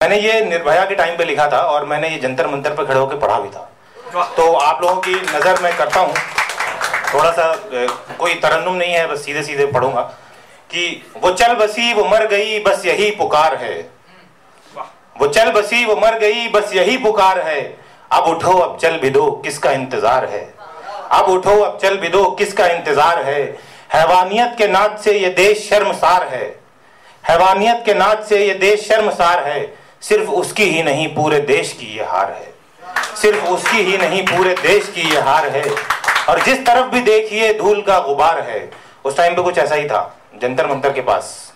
मैंने ये निर्भया के टाइम पे लिखा था और मैंने ये जंतर मंतर पे खड़े होकर पढ़ा भी था। तो आप लोगों की नज़र मैं करता हूँ। थोड़ा सा कोई तरन्नुम नहीं है, बस सीधे सीधे पढ़ूँगा कि वो चल बसी, वो मर गई, बस यही पुकार है। वो चल बसी, वो मर गई, बस यही पुकार है। अब उठो, अब चल बिदो, किसका इंतज़ार है? अब उठो, अब चल बिदो, किसका इंतज़ार है? हैवानियत के नाच से ये देश शर्मसार है। हैवानियत के नाच से ये देश शर्मसार है। सिर्फ़ उसकी ही नहीं, पूरे देश की ये हार है। सिर्फ़ उसकी ही नहीं, पूरे देश की ये हार है। और जिस तरफ़ भी देखिए, धूल का गुबार है। उस टाइम पे कुछ ऐसा ही था, जंतर मंतर के पास,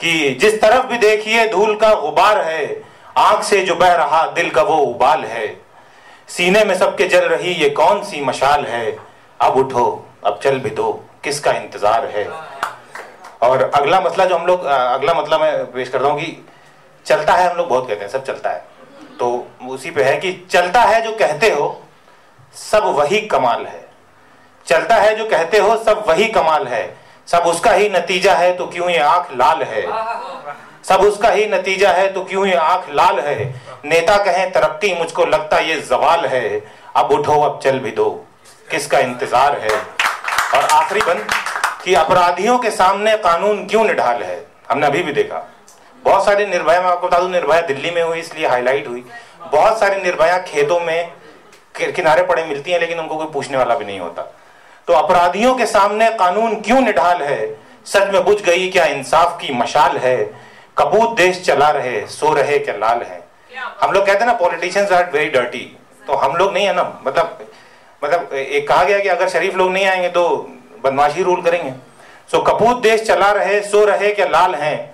कि जिस तरफ़ भी देखिए, धूल का गुबार है आँख से जो बह रहा दिल का वो उबाल है। सीने में सबके जल रही ये कौन सी मशाल है? अब उठो, अब चल भी दो, किसका इंतज़ार है? और अगला मसला जो हम लोग अगला मतलब मैं पेश करता हूँ कि चलता है, हम लोग बहुत कहते हैं, सब चलता है। तो उसी पे है कि चलता है जो कहते हो, सब वही कमाल है। चलता है जो कहते हो, सब वही कमाल है। सब उसका ही नतीजा है तो क्यों ये आँख लाल है? सब उसका ही नतीजा है तो क्यों ये आँख लाल है? नेता कहें, तरक्की मुझको लगता ये जवाल है। अब उठो, अब चल भी दो। किसका इंतज़ार है? और आखिरी बंद कि अपराधियों के सामने कानून क्यों निढाल है? हमने अभी भी देखा। बहुत सारी निर्भया, मैं आपको बता दू, निर्भया दिल्ली में हुई, इसलिए हाईलाइट हुई। बहुत सारी निर्भया खेतों में किनारे पड़े मिलती हैं, लेकिन उनको कोई पूछने वाला भी नहीं होता। तो अपराधियों के सामने कानून क्यों निढाल है? सच में बुझ गई क्या इंसाफ की मशाल है? कबूत देश चला रहे सो रहे क्या लाल है? हम लोग कहते हैं ना पॉलिटिशियंस आर वेरी डर्टी तो हम लोग नहीं है ना मतलब मतलब एक कहा गया कि अगर शरीफ लोग नहीं आएँगे तो बदमाशी रूल करेंगे। सो कपूत देश चला रहे, सो रहे क्या लाल हैं?